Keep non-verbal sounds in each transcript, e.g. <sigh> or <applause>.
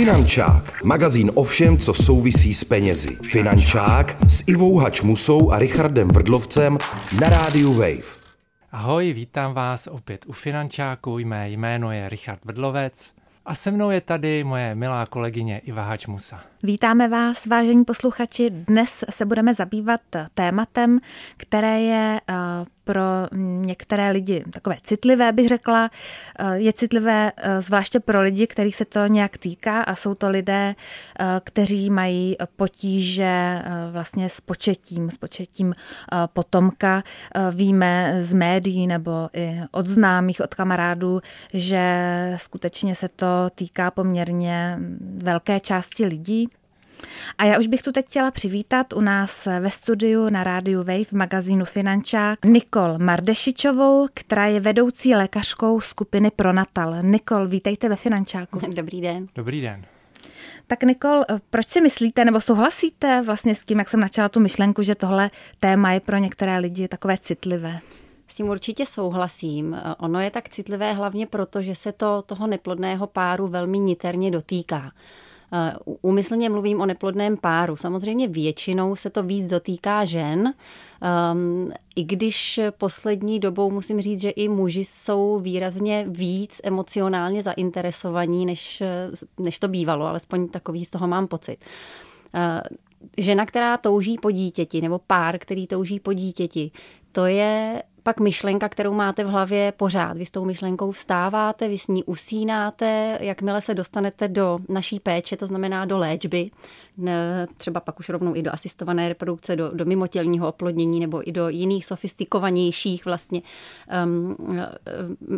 Finančák, magazín o všem, co souvisí s penězi. Finančák s Ivou Hačmusou a Richardem Vrdlovcem na rádiu Wave. Ahoj, vítám vás opět u Finančáku. Mé jméno je Richard Vrdlovec a se mnou je tady moje milá kolegyně Iva Hačmusa. Vítáme vás, vážení posluchači. Dnes se budeme zabývat tématem, které je eh, pro některé lidi takové citlivé, bych řekla. Eh, je citlivé eh, zvláště pro lidi, kterých se to nějak týká a jsou to lidé, kteří mají potíže vlastně s početím, s početím potomka. Víme z médií nebo i od známých, od kamarádů, že skutečně se to týká poměrně velké části lidí. A já už bych tu teď chtěla přivítat u nás ve studiu na rádiu Wave v magazínu Finančák Nikol Mardešičovou, která je vedoucí lékařkou skupiny Pronatal. Nikol, vítejte ve Finančáku. <laughs> Dobrý den. Dobrý den. Tak Nikol, proč si myslíte nebo souhlasíte vlastně s tím, jak jsem načala tu myšlenku, že tohle téma je pro některé lidi takové citlivé? S tím určitě souhlasím. Ono je tak citlivé hlavně proto, že se to toho neplodného páru velmi niterně dotýká. Úmyslně mluvím o neplodném páru. Samozřejmě většinou se to víc dotýká žen, um, i když poslední dobou musím říct, že i muži jsou výrazně víc emocionálně zainteresovaní, než, než to bývalo, alespoň takový z toho mám pocit. Uh, žena, která touží po dítěti, nebo pár, který touží po dítěti, to je pak myšlenka, kterou máte v hlavě pořád. Vy s tou myšlenkou vstáváte, vy s ní usínáte, jakmile se dostanete do naší péče, to znamená do léčby, třeba pak už rovnou i do asistované reprodukce, do, do mimotělního oplodnění nebo i do jiných sofistikovanějších vlastně um,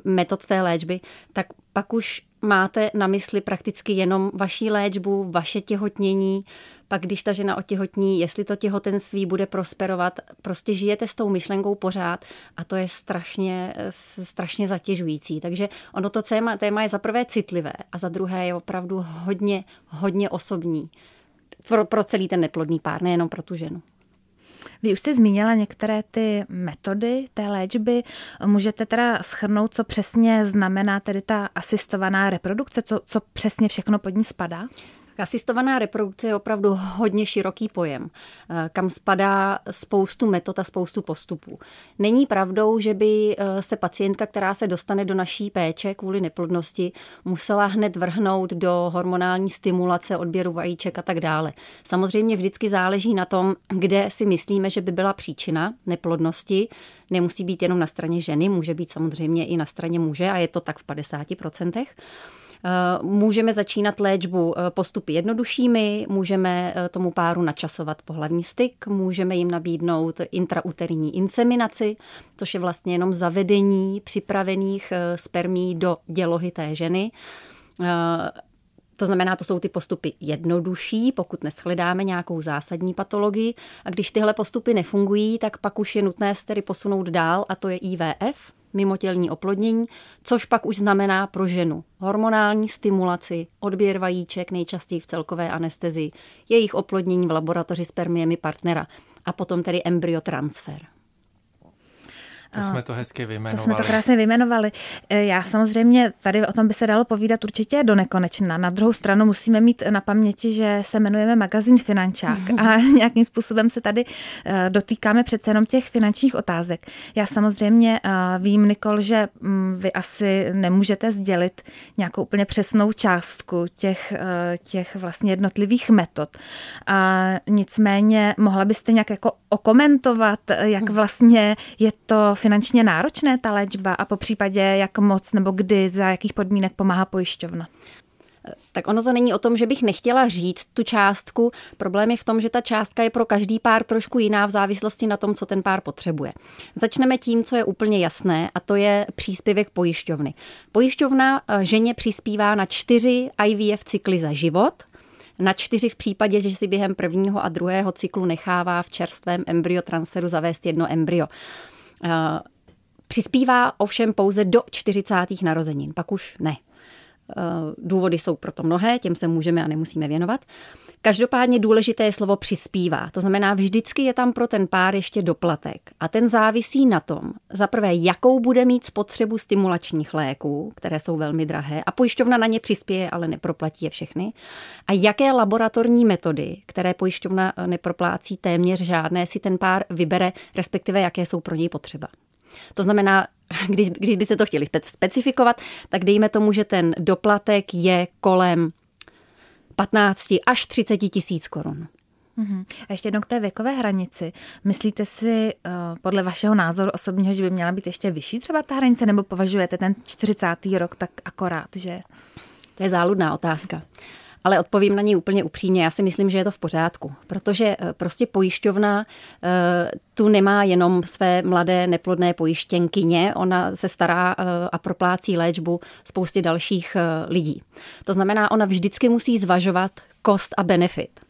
metod té léčby, tak pak už máte na mysli prakticky jenom vaší léčbu, vaše těhotnění, pak když ta žena otěhotní, jestli to těhotenství bude prosperovat, prostě žijete s tou myšlenkou pořád a to je strašně, strašně zatěžující. Takže ono to téma, téma je za prvé citlivé a za druhé je opravdu hodně, hodně osobní pro, pro celý ten neplodný pár, nejenom pro tu ženu. Vy už jste zmínila některé ty metody té léčby. Můžete teda schrnout, co přesně znamená tedy ta asistovaná reprodukce, co, co přesně všechno pod ní spadá? Asistovaná reprodukce je opravdu hodně široký pojem, eh, kam spadá spoustu metod a spoustu postupů. Není pravdou, že by eh, se pacientka, která se dostane do naší péče kvůli neplodnosti, musela hned vrhnout do hormonální stimulace, odběru vajíček a tak dále. Samozřejmě vždycky záleží na tom, kde si myslíme, že by byla příčina neplodnosti. Nemusí být jenom na straně ženy, může být samozřejmě i na straně muže a je to tak v 50%. Eh, můžeme začínat léčbu eh, postupy jednoduššími, můžeme eh, tomu páru načasovat pohlavní styk, můžeme jim nabídnout intrauterní inseminaci, což je vlastně jenom zavedení připravených spermí do dělohy té ženy. To znamená, to jsou ty postupy jednodušší, pokud neshledáme nějakou zásadní patologii. A když tyhle postupy nefungují, tak pak už je nutné se tedy posunout dál a to je IVF, mimotělní oplodnění, což pak už znamená pro ženu. Hormonální stimulaci, odběr vajíček nejčastěji v celkové anestezii, jejich oplodnění v laboratoři spermiemi partnera. A potom tedy embryotransfer. To jsme to hezky vyjmenovali. To jsme to krásně vyjmenovali. E, já samozřejmě, tady o tom by se dalo povídat určitě do nekonečna. Na druhou stranu musíme mít na paměti, že se jmenujeme magazín Finančák a <laughs> nějakým způsobem se tady e, dotýkáme přece jenom těch finančních otázek. Já samozřejmě e, vím, Nikol, že mm, vy asi nemůžete sdělit nějakou úplně přesnou částku těch, těch vlastně jednotlivých metod. A nicméně mohla byste nějak jako okomentovat, jak vlastně je to finančně náročné ta léčba a po případě jak moc nebo kdy, za jakých podmínek pomáhá pojišťovna? Tak ono to není o tom, že bych nechtěla říct tu částku. Problém je v tom, že ta částka je pro každý pár trošku jiná v závislosti na tom, co ten pár potřebuje. Začneme tím, co je úplně jasné, a to je příspěvek pojišťovny. Pojišťovna eh, ženě přispívá na čtyři IVF cykly za život, na čtyři v případě, že si během prvního a druhého cyklu nechává v čerstvém embryotransferu zavést jedno embryo. Eh, přispívá ovšem pouze do 40. narozenin, pak už ne. Důvody jsou proto mnohé, těm se můžeme a nemusíme věnovat. Každopádně důležité je slovo přispívá. To znamená, vždycky je tam pro ten pár ještě doplatek. A ten závisí na tom, za prvé, jakou bude mít spotřebu stimulačních léků, které jsou velmi drahé, a pojišťovna na ně přispěje, ale neproplatí je všechny. A jaké laboratorní metody, které pojišťovna neproplácí téměř žádné, si ten pár vybere, respektive jaké jsou pro něj potřeba. To znamená, když, když byste to chtěli specifikovat, tak dejme tomu, že ten doplatek je kolem 15 až 30 tisíc korun. Uhum. A ještě jednou k té věkové hranici. Myslíte si uh, podle vašeho názoru osobního, že by měla být ještě vyšší třeba ta hranice, nebo považujete ten 40. rok tak akorát, že... To je záludná otázka ale odpovím na ní úplně upřímně. Já si myslím, že je to v pořádku, protože eh, prostě pojišťovna eh, tu nemá jenom své mladé neplodné pojištěnkyně, ona se stará eh, a proplácí léčbu spoustě dalších lidí. To znamená, ona vždycky musí zvažovat cost a benefit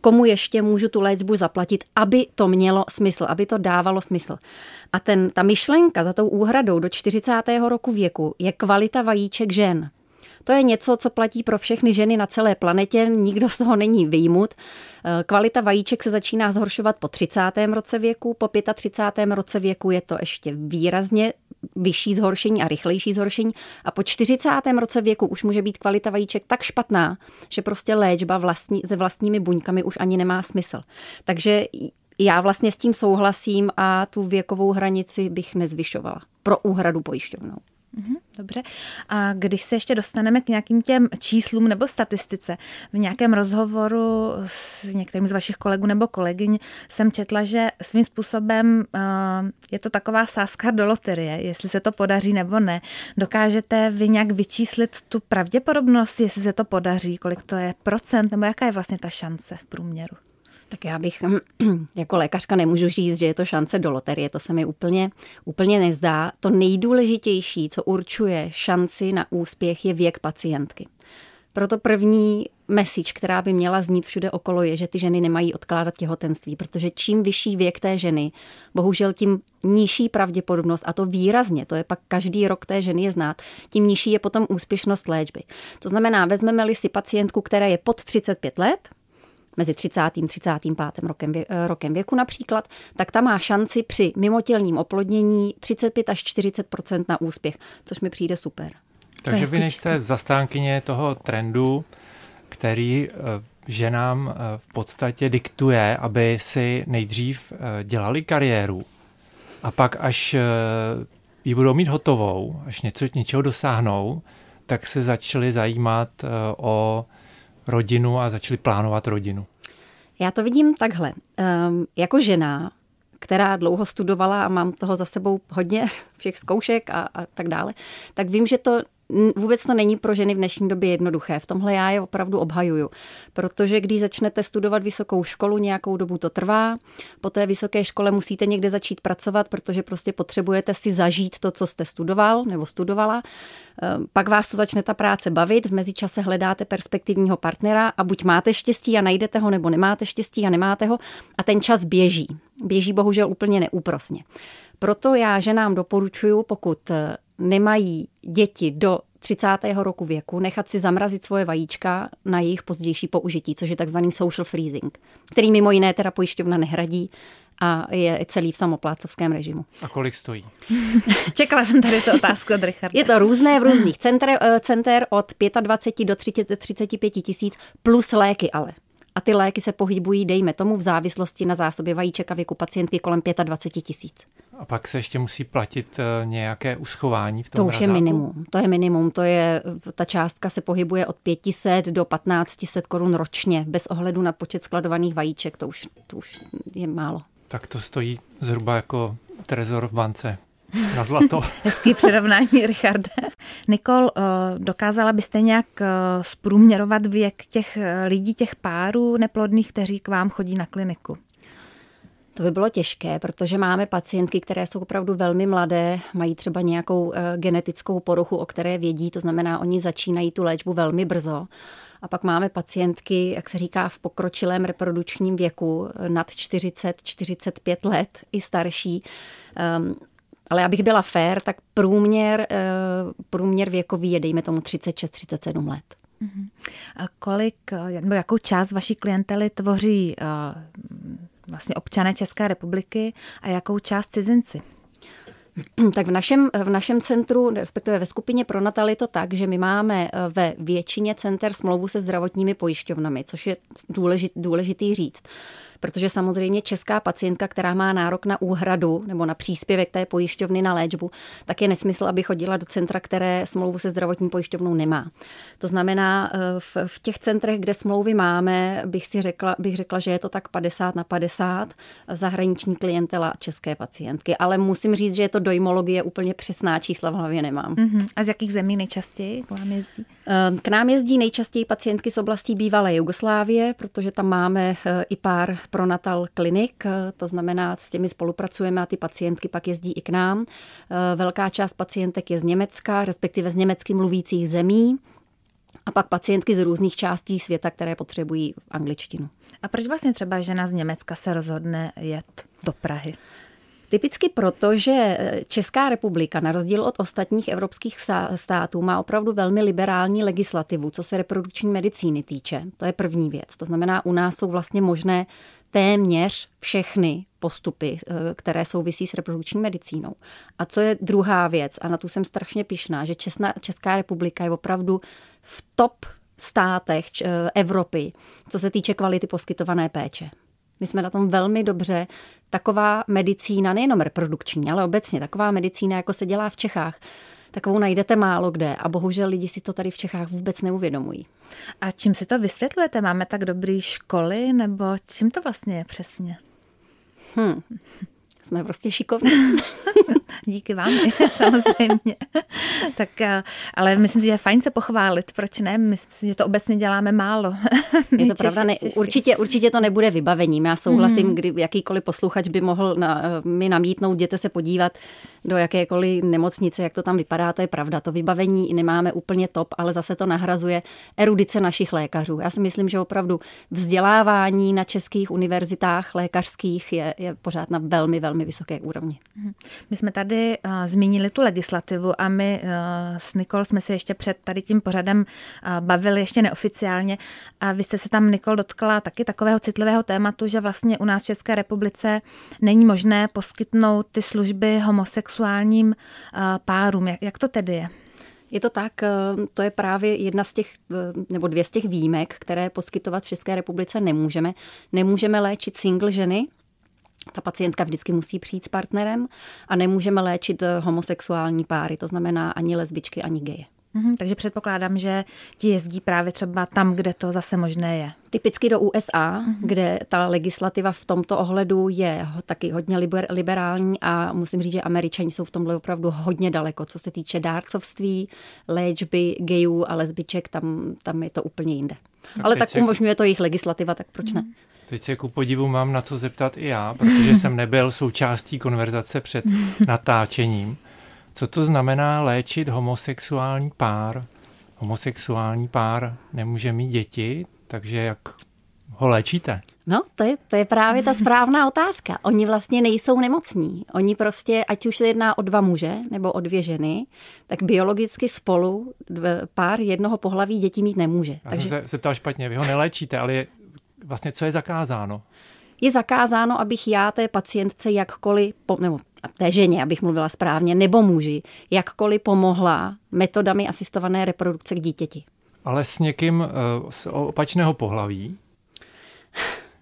komu ještě můžu tu léčbu zaplatit, aby to mělo smysl, aby to dávalo smysl. A ten, ta myšlenka za tou úhradou do 40. roku věku je kvalita vajíček žen. To je něco, co platí pro všechny ženy na celé planetě, nikdo z toho není vyjmut. Eh, kvalita vajíček se začíná zhoršovat po 30. roce věku, po 35. roce věku je to ještě výrazně vyšší zhoršení a rychlejší zhoršení a po 40. roce věku už může být kvalita vajíček tak špatná, že prostě léčba vlastní, se vlastními buňkami už ani nemá smysl. Takže já vlastně s tím souhlasím a tu věkovou hranici bych nezvyšovala pro úhradu pojišťovnou. Mhm, dobře. A když se ještě dostaneme k nějakým těm číslům nebo statistice, v nějakém rozhovoru s některým z vašich kolegů nebo kolegyň jsem četla, že svým způsobem uh, je to taková sázka do loterie, jestli se to podaří nebo ne. Dokážete vy nějak vyčíslit tu pravděpodobnost, jestli se to podaří, kolik to je procent, nebo jaká je vlastně ta šance v průměru? Tak já bych <clears throat> jako lékařka nemůžu říct, že je to šance do loterie, to se mi úplně, úplně nezdá. To nejdůležitější, co určuje šanci na úspěch, je věk pacientky. Proto první message, která by měla znít všude okolo, je, že ty ženy nemají odkládat těhotenství, protože čím vyšší věk té ženy, bohužel tím nižší pravděpodobnost, a to výrazně, to je pak každý rok té ženy je znát, tím nižší je potom úspěšnost léčby. To znamená, vezmeme-li si pacientku, která je pod 35 let, mezi 30. a 35. rokem, vě, eh, rokem věku například, tak ta má šanci při mimotělním oplodnění 35 až 40% na úspěch, což mi přijde super. Takže vy nejste zastánkyně toho trendu, který eh, ženám eh, v podstatě diktuje, aby si nejdřív dělali kariéru a pak až ji budou mít hotovou, až něco, něčeho dosáhnou, tak se začali zajímat o rodinu a začali plánovat rodinu? Já to vidím takhle. Um, jako žena, která dlouho studovala a mám toho za sebou hodně <laughs> všech zkoušek a, a tak dále, tak vím, že to vůbec to není pro ženy v dnešní době jednoduché. V tomhle já je opravdu obhajuju. Protože když začnete studovat vysokou školu, nějakou dobu to trvá, po té vysoké škole musíte někde začít pracovat, protože prostě potřebujete si zažít to, co jste studoval nebo studovala. Ehm, pak vás to začne ta práce bavit, v mezičase hledáte perspektivního partnera a buď máte štěstí a najdete ho, nebo nemáte štěstí a nemáte ho a ten čas běží. Běží bohužel úplně neúprosně. Proto já ženám doporučuju, pokud nemají děti do 30. roku věku nechat si zamrazit svoje vajíčka na jejich pozdější použití, což je takzvaný social freezing, který mimo jiné teda pojišťovna nehradí a je celý v samoplácovském režimu. A kolik stojí? <laughs> Čekala jsem tady tu otázku od Richarda. Je to různé v různých center, eh, center od 25 do 30, 35 tisíc plus léky ale. A ty léky se pohybují, dejme tomu, v závislosti na zásobě vajíček a věku pacientky kolem 25 tisíc. A pak se ještě musí platit eh, nějaké uschování v tom To už mrazáku? je minimum. To je minimum. To je, ta částka se pohybuje od 500 do 1500 korun ročně, bez ohledu na počet skladovaných vajíček. To už, to už je málo. Tak to stojí zhruba jako trezor v bance na zlato. <laughs> <laughs> Hezký přirovnání, Richarde. Nikol, eh, dokázala byste nějak eh, zprůměrovat věk těch lidí, těch párů neplodných, kteří k vám chodí na kliniku? To by bylo těžké, protože máme pacientky, které jsou opravdu velmi mladé, mají třeba nějakou eh, genetickou poruchu, o které vědí, to znamená, oni začínají tu léčbu velmi brzo. A pak máme pacientky, jak se říká, v pokročilém reprodukčním věku, nad 40-45 let i starší. Ehm, Ale abych byla fair, tak průměr, eh, průměr věkový je, dejme tomu, 36-37 let. A kolik, nebo jakou část vaší klientely tvoří vlastně občané České republiky a jakou část cizinci? <clears throat> Tak v našem, v našem centru, respektive ve skupině pro Natal je to tak, že my máme eh, ve většině center smlouvu se zdravotními pojišťovnami, což je důležit, důležitý říct protože samozřejmě česká pacientka, která má nárok na úhradu nebo na příspěvek té pojišťovny na léčbu, tak je nesmysl, aby chodila do centra, které smlouvu se zdravotní pojišťovnou nemá. To znamená, eh, v, v těch centrech, kde smlouvy máme, bych si řekla, bych řekla, že je to tak 50 na 50 zahraniční klientela české pacientky. Ale musím říct, že je to dojmologie úplně přesná čísla v hlavě nemám. Uh-huh. A z jakých zemí nejčastěji k vám jezdí? Eh, k nám jezdí nejčastěji pacientky z oblastí bývalé Jugoslávie, protože tam máme eh, i pár pronatal klinik, to znamená, s těmi spolupracujeme a ty pacientky pak jezdí i k nám. Velká část pacientek je z Německa, respektive z německy mluvících zemí. A pak pacientky z různých částí světa, které potřebují angličtinu. A proč vlastně třeba žena z Německa se rozhodne jet do Prahy? Typicky proto, že Česká republika, na rozdíl od ostatních evropských států, má opravdu velmi liberální legislativu, co se reprodukční medicíny týče. To je první věc. To znamená, u nás jsou vlastně možné téměř všechny postupy, eh, které souvisí s reprodukční medicínou. A co je druhá věc, a na tu jsem strašně pišná, že Česká, Česká republika je opravdu v top státech eh, Evropy, co se týče kvality poskytované péče. My jsme na tom velmi dobře. Taková medicína, nejenom reprodukční, ale obecně taková medicína, jako se dělá v Čechách, takovou najdete málo kde a bohužel lidi si to tady v Čechách vůbec neuvědomují. A čím si to vysvětlujete? Máme tak dobré školy nebo čím to vlastně je přesně? Hmm. Jsme prostě šikovní. <laughs> <laughs> Díky vám, <laughs> samozřejmě. tak, eh, ale myslím si, že je fajn se pochválit, proč ne? Myslím si, že to obecně děláme málo. <laughs> je to pravda, ne, určitě, určitě to nebude vybavením. Já souhlasím, mm. kdy jakýkoliv posluchač by mohl na, mi namítnout, jděte se podívat do jakékoliv nemocnice, jak to tam vypadá, to je pravda. To vybavení nemáme úplně top, ale zase to nahrazuje erudice našich lékařů. Já si myslím, že opravdu vzdělávání na českých univerzitách lékařských je, je pořád na velmi, velmi vysoké úrovni. Mhm. Jsme tady uh, zmínili tu legislativu a my uh, s Nikol jsme se ještě před tady tím pořadem uh, bavili ještě neoficiálně a vy jste se tam, Nikol, dotkla taky takového citlivého tématu, že vlastně u nás v České republice není možné poskytnout ty služby homosexuálním uh, párům. Jak, jak to tedy je? Je to tak, to je právě jedna z těch, nebo dvě z těch výjimek, které poskytovat v České republice nemůžeme. Nemůžeme léčit single ženy, ta pacientka vždycky musí přijít s partnerem a nemůžeme léčit eh, homosexuální páry, to znamená ani lesbičky, ani geje. Mhm, takže předpokládám, že ti jezdí právě třeba tam, kde to zase možné je. Typicky do USA, mm-hmm. kde ta legislativa v tomto ohledu je taky hodně liber, liberální a musím říct, že američani jsou v tomhle opravdu hodně daleko, co se týče dárcovství, léčby gejů a lesbiček, tam, tam je to úplně jinde. Tak Ale tak umožňuje to jejich legislativa, tak proč ne? Teď se ku podivu mám na co zeptat i já, protože jsem nebyl součástí konverzace před <laughs> natáčením. Co to znamená léčit homosexuální pár? Homosexuální pár nemůže mít děti, takže jak ho léčíte? No, to je, to je právě ta správná otázka. Oni vlastně nejsou nemocní. Oni prostě, ať už se jedná o dva muže nebo o dvě ženy, tak biologicky spolu pár jednoho pohlaví dětí mít nemůže. Já Takže... jsem se zeptal špatně, vy ho neléčíte, ale je, vlastně co je zakázáno? Je zakázáno, abych já té pacientce jakkoliv, nebo té ženě, abych mluvila správně, nebo muži, jakkoliv pomohla metodami asistované reprodukce k dítěti. Ale s někým uh, z opačného pohlaví?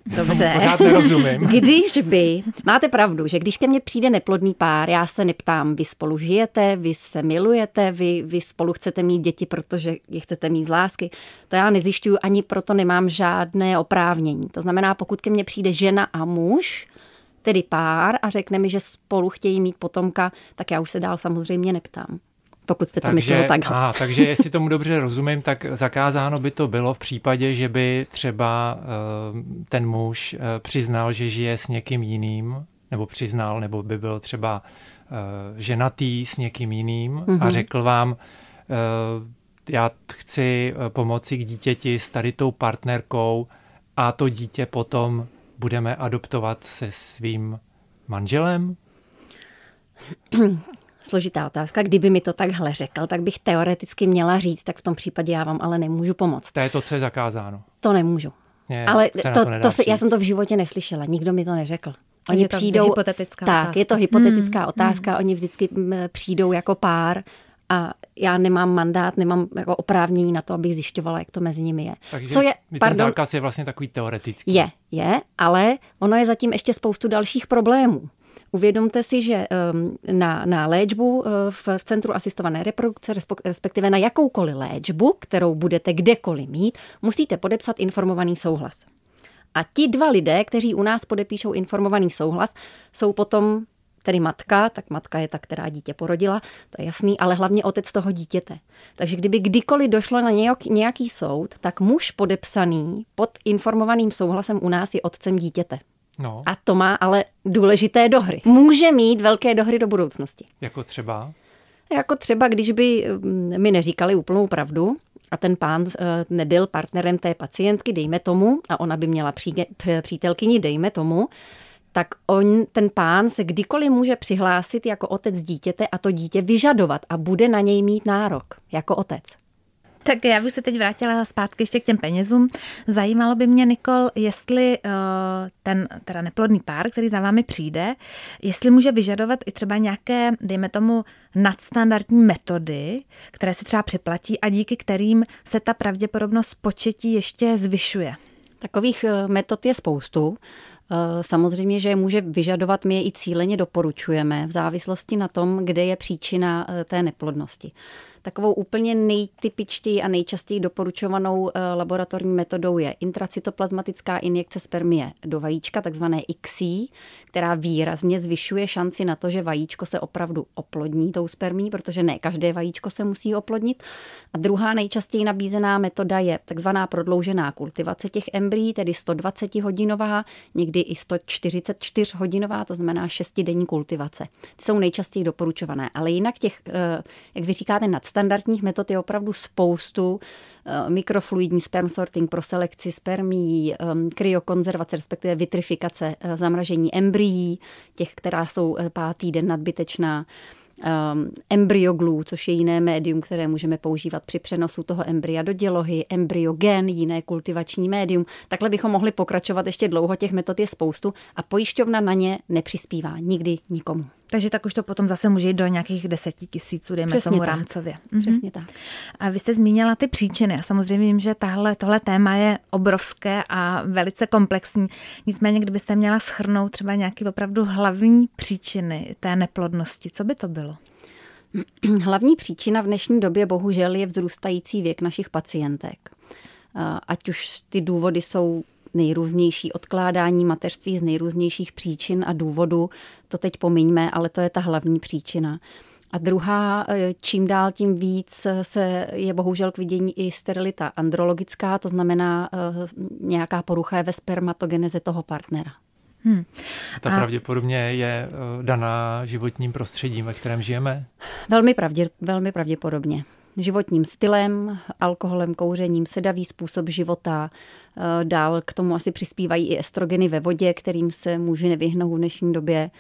Dobře. Pořád nerozumím. <laughs> Když by, máte pravdu, že když ke mně přijde neplodný pár, já se neptám, vy spolu žijete, vy se milujete, vy, vy spolu chcete mít děti, protože je chcete mít z lásky. To já nezjišťuju, ani proto nemám žádné oprávnění. To znamená, pokud ke mně přijde žena a muž, tedy pár a řekne mi, že spolu chtějí mít potomka, tak já už se dál samozřejmě neptám pokud jste to takže, mysleli takhle. Aha, takže jestli tomu dobře rozumím, tak zakázáno by to bylo v případě, že by třeba uh, ten muž uh, přiznal, že žije s někým jiným, nebo přiznal, nebo by byl třeba uh, ženatý s někým jiným mm-hmm. a mhm. řekl vám, já chci pomoci k dítěti s tady tou partnerkou a to dítě potom budeme adoptovat se svým manželem? <clears throat> Složitá otázka. Kdyby mi to takhle řekl, tak bych teoreticky měla říct, tak v tom případě já vám ale nemůžu pomoct. To je to, co je zakázáno. To nemůžu. Je, ale se to, to, to se, já jsem to v životě neslyšela, nikdo mi to neřekl. Oni přijdou, to hypotetická tak, otázka. je to hypotetická hmm. otázka, hmm. oni vždycky přijdou jako pár a já nemám mandát, nemám jako oprávnění na to, abych zjišťovala, jak to mezi nimi je. Takže Co je, pardon, ten zákaz je vlastně takový teoretický. Je, je, ale ono je zatím ještě spoustu dalších problémů. Uvědomte si, že um, na, na léčbu uh, v, v Centru asistované reprodukce, respektive na jakoukoliv léčbu, kterou budete kdekoliv mít, musíte podepsat informovaný souhlas. A ti dva lidé, kteří u nás podepíšou informovaný souhlas, jsou potom tedy matka, tak matka je ta, která dítě porodila, to je jasný, ale hlavně otec toho dítěte. Takže kdyby kdykoliv došlo na nějaký soud, tak muž podepsaný pod informovaným souhlasem u nás je otcem dítěte. No. A to má ale důležité dohry. Může mít velké dohry do budoucnosti. Jako třeba? Jako třeba, když by mm, mi neříkali úplnou pravdu, a ten pán eh, nebyl partnerem té pacientky, dejme tomu, a ona by měla přítelkyni, dejme tomu, tak on, ten pán se kdykoliv může přihlásit jako otec dítěte a to dítě vyžadovat a bude na něj mít nárok jako otec. Tak já bych se teď vrátila zpátky ještě k těm penězům. Zajímalo by mě, Nikol, jestli uh, ten teda neplodný pár, který za vámi přijde, jestli může vyžadovat i třeba nějaké, dejme tomu, nadstandardní metody, které se třeba připlatí a díky kterým se ta pravděpodobnost početí ještě zvyšuje. Takových eh, metod je spoustu. Eh, samozřejmě, že je může vyžadovat, my je i cíleně doporučujeme v závislosti na tom, kde je příčina té neplodnosti. Takovou úplně nejtypičtěji a nejčastěji doporučovanou eh, laboratorní metodou je intracytoplazmatická injekce spermie do vajíčka, takzvané ICSI, která výrazně zvyšuje šanci na to, že vajíčko se opravdu oplodní tou spermí, protože ne každé vajíčko se musí oplodnit. A druhá nejčastěji nabízená metoda je takzvaná prodloužená kultivace těch embryí, tedy 120 hodinová, někdy i 144 hodinová, to znamená 6 denní kultivace. Ty jsou nejčastěji doporučované, ale jinak těch, eh, jak vy říkáte, nad standardních metod je opravdu spoustu. Eh, mikrofluidní sperm sorting pro selekci spermí, ehm, kryokonzervace, respektive vitrifikace, eh, zamražení embryí, těch, která jsou eh, pátý den nadbytečná um, embryoglů, což je jiné médium, které můžeme používat při přenosu toho embrya do dělohy, embryogen, jiné kultivační médium. Takhle bychom mohli pokračovat ještě dlouho, těch metod je spoustu a pojišťovna na ně nepřispívá nikdy nikomu. Takže tak už to potom zase může jít do nějakých deseti tisíců, dejme Přesně tomu tak. rámcově. Mhm. Přesně tak. A vy jste zmínila ty příčiny a samozřejmě vím, že tahle, tohle téma je obrovské a velice komplexní. Nicméně, kdybyste měla schrnout třeba nějaký opravdu hlavní příčiny té neplodnosti, co by to bylo? <clears throat> Hlavní příčina v dnešní době bohužel je vzrůstající věk našich pacientek. Ať už ty důvody jsou nejrůznější odkládání mateřství z nejrůznějších příčin a důvodů. To teď pomiňme, ale to je ta hlavní příčina. A druhá, eh, čím dál tím víc se je bohužel k vidění i sterilita andrologická, to znamená eh, nějaká porucha ve spermatogeneze toho partnera. Hmm. Ta a... pravděpodobně je eh, daná životním prostředím, ve kterém žijeme? Velmi, pravdě, velmi pravděpodobně životním stylem, alkoholem, kouřením, sedavý způsob života. Eh, dál k tomu asi přispívají i estrogeny ve vodě, kterým se muži nevyhnou v dnešní době.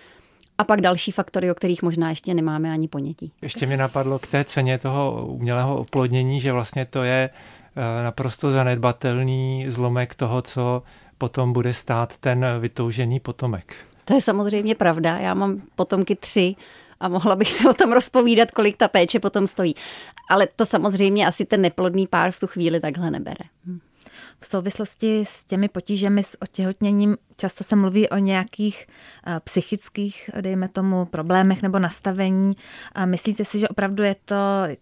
A pak další faktory, o kterých možná ještě nemáme ani ponětí. Ještě mě napadlo k té ceně toho umělého oplodnění, že vlastně to je eh, naprosto zanedbatelný zlomek toho, co potom bude stát ten vytoužený potomek. To je samozřejmě pravda. Já mám potomky tři a mohla bych se o tom rozpovídat, kolik ta péče potom stojí. Ale to samozřejmě asi ten neplodný pár v tu chvíli takhle nebere. V souvislosti s těmi potížemi s otěhotněním často se mluví o nějakých eh, psychických, dejme tomu, problémech nebo nastavení. A myslíte si, že opravdu je to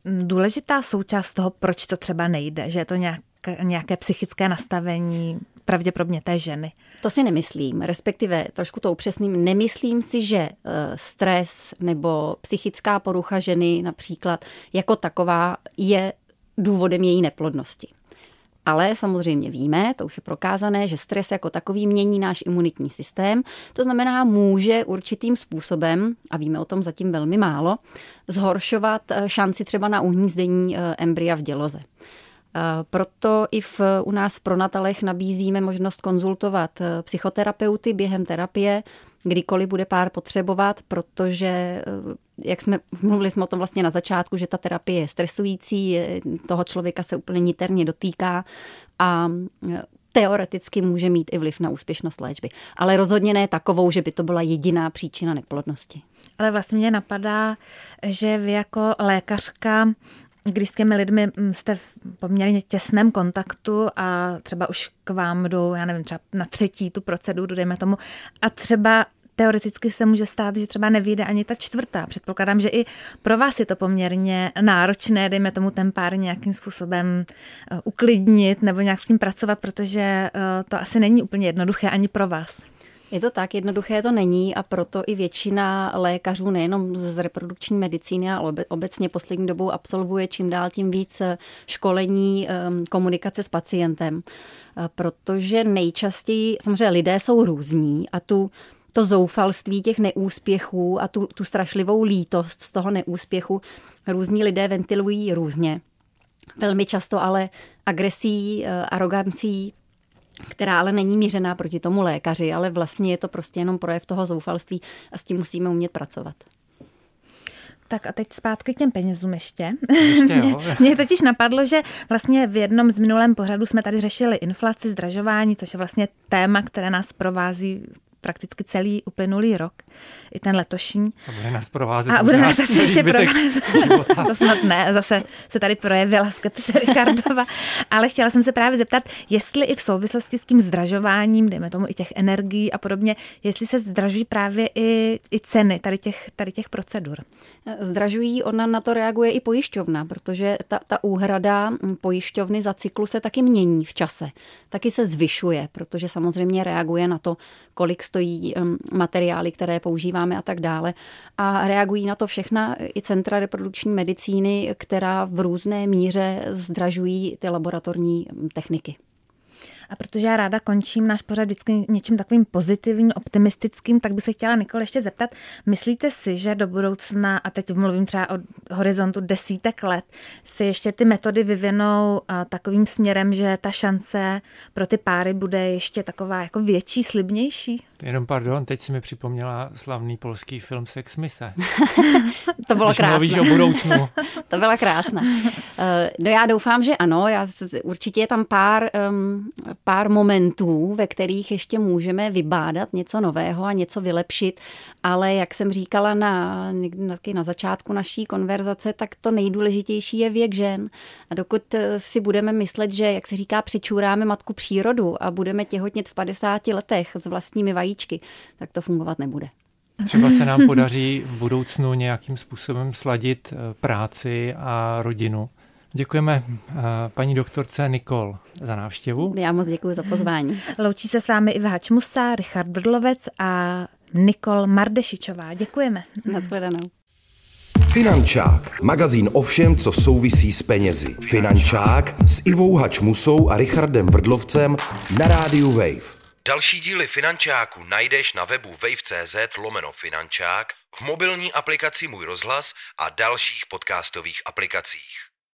důležitá součást toho, proč to třeba nejde? Že je to nějak, nějaké psychické nastavení pravděpodobně té ženy? To si nemyslím, respektive trošku to upřesným. Nemyslím si, že eh, stres nebo psychická porucha ženy například jako taková je důvodem její neplodnosti. Ale samozřejmě víme, to už je prokázané, že stres jako takový mění náš imunitní systém. To znamená, může určitým způsobem, a víme o tom zatím velmi málo, zhoršovat eh, šanci třeba na uhnízdení eh, embrya v děloze. Proto i v, u nás v Pronatalech nabízíme možnost konzultovat psychoterapeuty během terapie, kdykoliv bude pár potřebovat, protože, jak jsme <laughs> mluvili jsme o tom vlastně na začátku, že ta terapie je stresující, toho člověka se úplně niterně dotýká a teoreticky může mít i vliv na úspěšnost léčby. Ale rozhodně ne takovou, že by to byla jediná příčina neplodnosti. Ale vlastně mě napadá, že vy jako lékařka když s těmi lidmi mm, jste v poměrně těsném kontaktu a třeba už k vám jdou, já nevím, třeba na třetí tu proceduru, dejme tomu, a třeba teoreticky se může stát, že třeba nevyjde ani ta čtvrtá. Předpokládám, že i pro vás je to poměrně náročné, dejme tomu ten pár nějakým způsobem eh, uklidnit nebo nějak s tím pracovat, protože eh, to asi není úplně jednoduché ani pro vás. Je to tak, jednoduché to není a proto i většina lékařů, nejenom z reprodukční medicíny, ale obecně poslední dobou absolvuje čím dál tím víc eh, školení ehm, komunikace s pacientem. Protože nejčastěji, samozřejmě lidé jsou různí a tu to zoufalství těch neúspěchů a tu, tu strašlivou lítost z toho neúspěchu různí lidé ventilují různě. Velmi často ale agresí, eh, arogancí, která ale není mířená proti tomu lékaři, ale vlastně je to prostě jenom projev toho zoufalství a s tím musíme umět pracovat. Tak a teď zpátky k těm penězům ještě. ještě jo. <laughs> Mně totiž napadlo, že vlastně v jednom z minulém pořadu jsme tady řešili inflaci, zdražování, což je vlastně téma, které nás provází prakticky celý uplynulý rok, i ten letošní. A bude nás provázet. A bude nás zase ještě provázet. <laughs> to snad ne, zase se tady projevila skepse Richardova. Ale chtěla jsem se právě zeptat, jestli i v souvislosti s tím zdražováním, dejme tomu i těch energií a podobně, jestli se zdražují právě i, i ceny tady těch, tady těch procedur. Zdražují, ona na to reaguje i pojišťovna, protože ta, ta úhrada pojišťovny za cyklu se taky mění v čase. Taky se zvyšuje, protože samozřejmě reaguje na to, kolik stojí materiály, které používáme a tak dále. A reagují na to všechna i centra reprodukční medicíny, která v různé míře zdražují ty laboratorní techniky. A protože já ráda končím náš pořad vždycky něčím takovým pozitivním, optimistickým, tak bych se chtěla Nikol ještě zeptat, myslíte si, že do budoucna, a teď mluvím třeba o horizontu desítek let, se ještě ty metody vyvinou takovým směrem, že ta šance pro ty páry bude ještě taková jako větší, slibnější? Jenom pardon, teď si mi připomněla slavný polský film Sex Mise. <laughs> to bylo krásné. mluvíš o budoucnu. <laughs> to bylo krásné. Uh, no já doufám, že ano. Já, určitě je tam pár, um, pár momentů, ve kterých ještě můžeme vybádat něco nového a něco vylepšit, ale jak jsem říkala na, na, na začátku naší konverzace, tak to nejdůležitější je věk žen. A dokud eh, si budeme myslet, že, jak se říká, přičůráme matku přírodu a budeme těhotnět v 50 letech s vlastními vajíčky, tak to fungovat nebude. Třeba se nám <laughs> podaří v budoucnu nějakým způsobem sladit eh, práci a rodinu. Děkujeme eh, paní doktorce Nikol za návštěvu. Já moc děkuji za pozvání. Loučí se s vámi Iva Hačmusa, Richard Brdlovec a Nikol Mardešičová. Děkujeme. Nashledanou. Finančák. Magazín o všem, co souvisí s penězi. Finančák s Ivou Hačmusou a Richardem Vrdlovcem na rádiu Wave. Další díly Finančáku najdeš na webu wave.cz lomeno Finančák, v mobilní aplikaci Můj rozhlas a dalších podcastových aplikacích.